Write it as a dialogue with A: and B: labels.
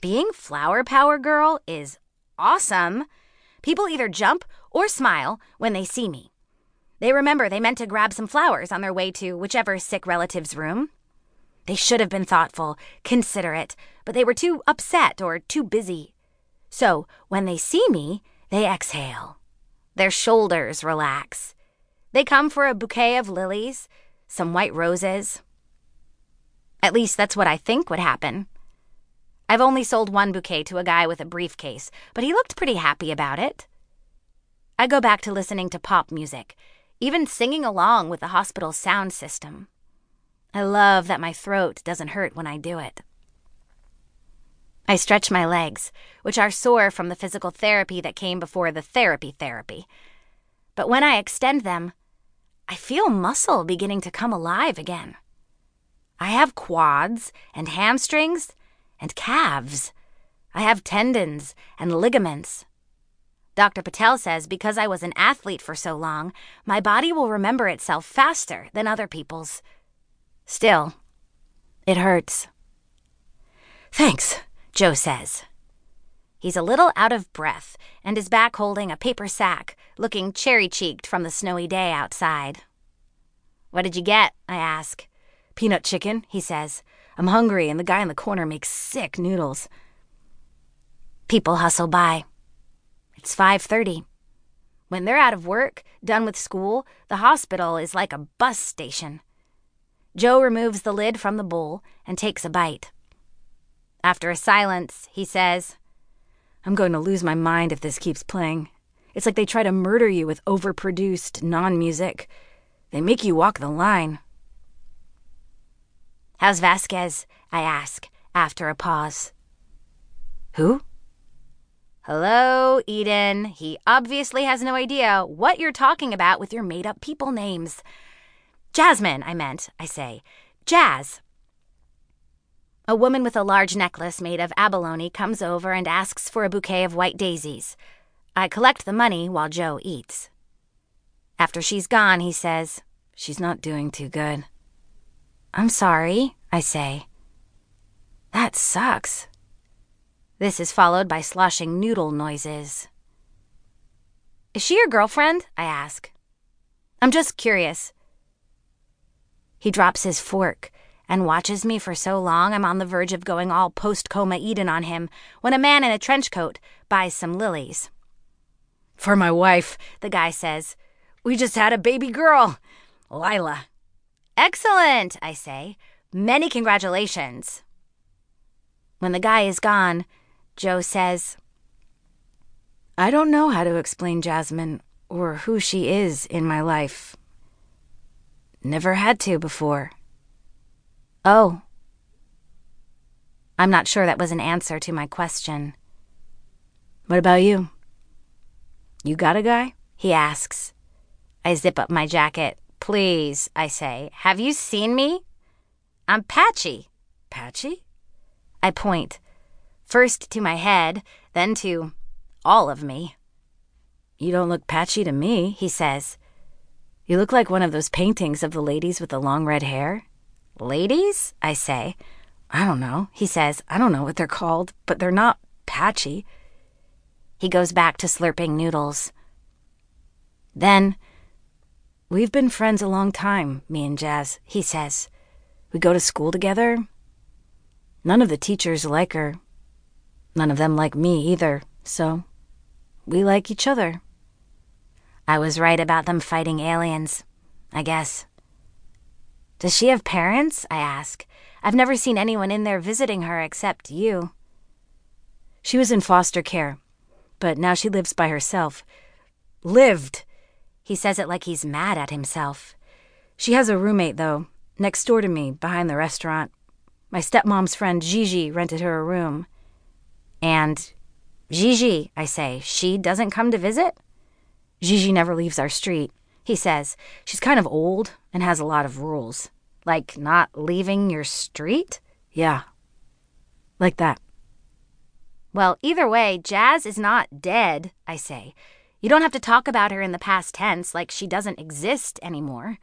A: Being Flower Power Girl is awesome. People either jump or smile when they see me. They remember they meant to grab some flowers on their way to whichever sick relative's room. They should have been thoughtful, considerate, but they were too upset or too busy. So when they see me, they exhale. Their shoulders relax. They come for a bouquet of lilies, some white roses. At least that's what I think would happen. I've only sold one bouquet to a guy with a briefcase, but he looked pretty happy about it. I go back to listening to pop music, even singing along with the hospital's sound system. I love that my throat doesn't hurt when I do it. I stretch my legs, which are sore from the physical therapy that came before the therapy therapy. But when I extend them, I feel muscle beginning to come alive again. I have quads and hamstrings and calves. I have tendons and ligaments. Dr. Patel says because I was an athlete for so long, my body will remember itself faster than other people's. Still, it hurts. Thanks, Joe says. He's a little out of breath and is back holding a paper sack, looking cherry cheeked from the snowy day outside. What did you get? I ask.
B: Peanut chicken, he says. I'm hungry, and the guy in the corner makes sick noodles.
A: People hustle by. It's 5:30. When they're out of work, done with school, the hospital is like a bus station. Joe removes the lid from the bowl and takes a bite. After a silence, he says,
B: I'm going to lose my mind if this keeps playing. It's like they try to murder you with overproduced non music. They make you walk the line.
A: How's Vasquez? I ask, after a pause.
B: Who?
A: Hello, Eden. He obviously has no idea what you're talking about with your made up people names. Jasmine, I meant, I say. Jazz. A woman with a large necklace made of abalone comes over and asks for a bouquet of white daisies. I collect the money while Joe eats. After she's gone, he says,
B: She's not doing too good.
A: I'm sorry, I say. That sucks. This is followed by sloshing noodle noises. Is she your girlfriend? I ask. I'm just curious. He drops his fork and watches me for so long I'm on the verge of going all post coma Eden on him when a man in a trench coat buys some lilies.
B: For my wife, the guy says. We just had a baby girl, Lila.
A: Excellent, I say. Many congratulations. When the guy is gone, Joe says,
B: I don't know how to explain Jasmine or who she is in my life. Never had to before.
A: Oh. I'm not sure that was an answer to my question.
B: What about you? You got a guy?
A: He asks. I zip up my jacket. Please, I say. Have you seen me? I'm patchy.
B: Patchy?
A: I point. First to my head, then to all of me.
B: You don't look patchy to me, he says. You look like one of those paintings of the ladies with the long red hair.
A: Ladies? I say.
B: I don't know, he says. I don't know what they're called, but they're not patchy.
A: He goes back to slurping noodles. Then,
B: We've been friends a long time, me and Jazz, he says. We go to school together. None of the teachers like her. None of them like me either, so we like each other.
A: I was right about them fighting aliens, I guess. Does she have parents? I ask. I've never seen anyone in there visiting her except you.
B: She was in foster care, but now she lives by herself. Lived! He says it like he's mad at himself. She has a roommate, though, next door to me, behind the restaurant. My stepmom's friend Gigi rented her a room.
A: And Gigi, I say, she doesn't come to visit?
B: Gigi never leaves our street. He says she's kind of old and has a lot of rules.
A: Like not leaving your street?
B: Yeah. Like that.
A: Well, either way, Jazz is not dead, I say. You don't have to talk about her in the past tense like she doesn't exist anymore.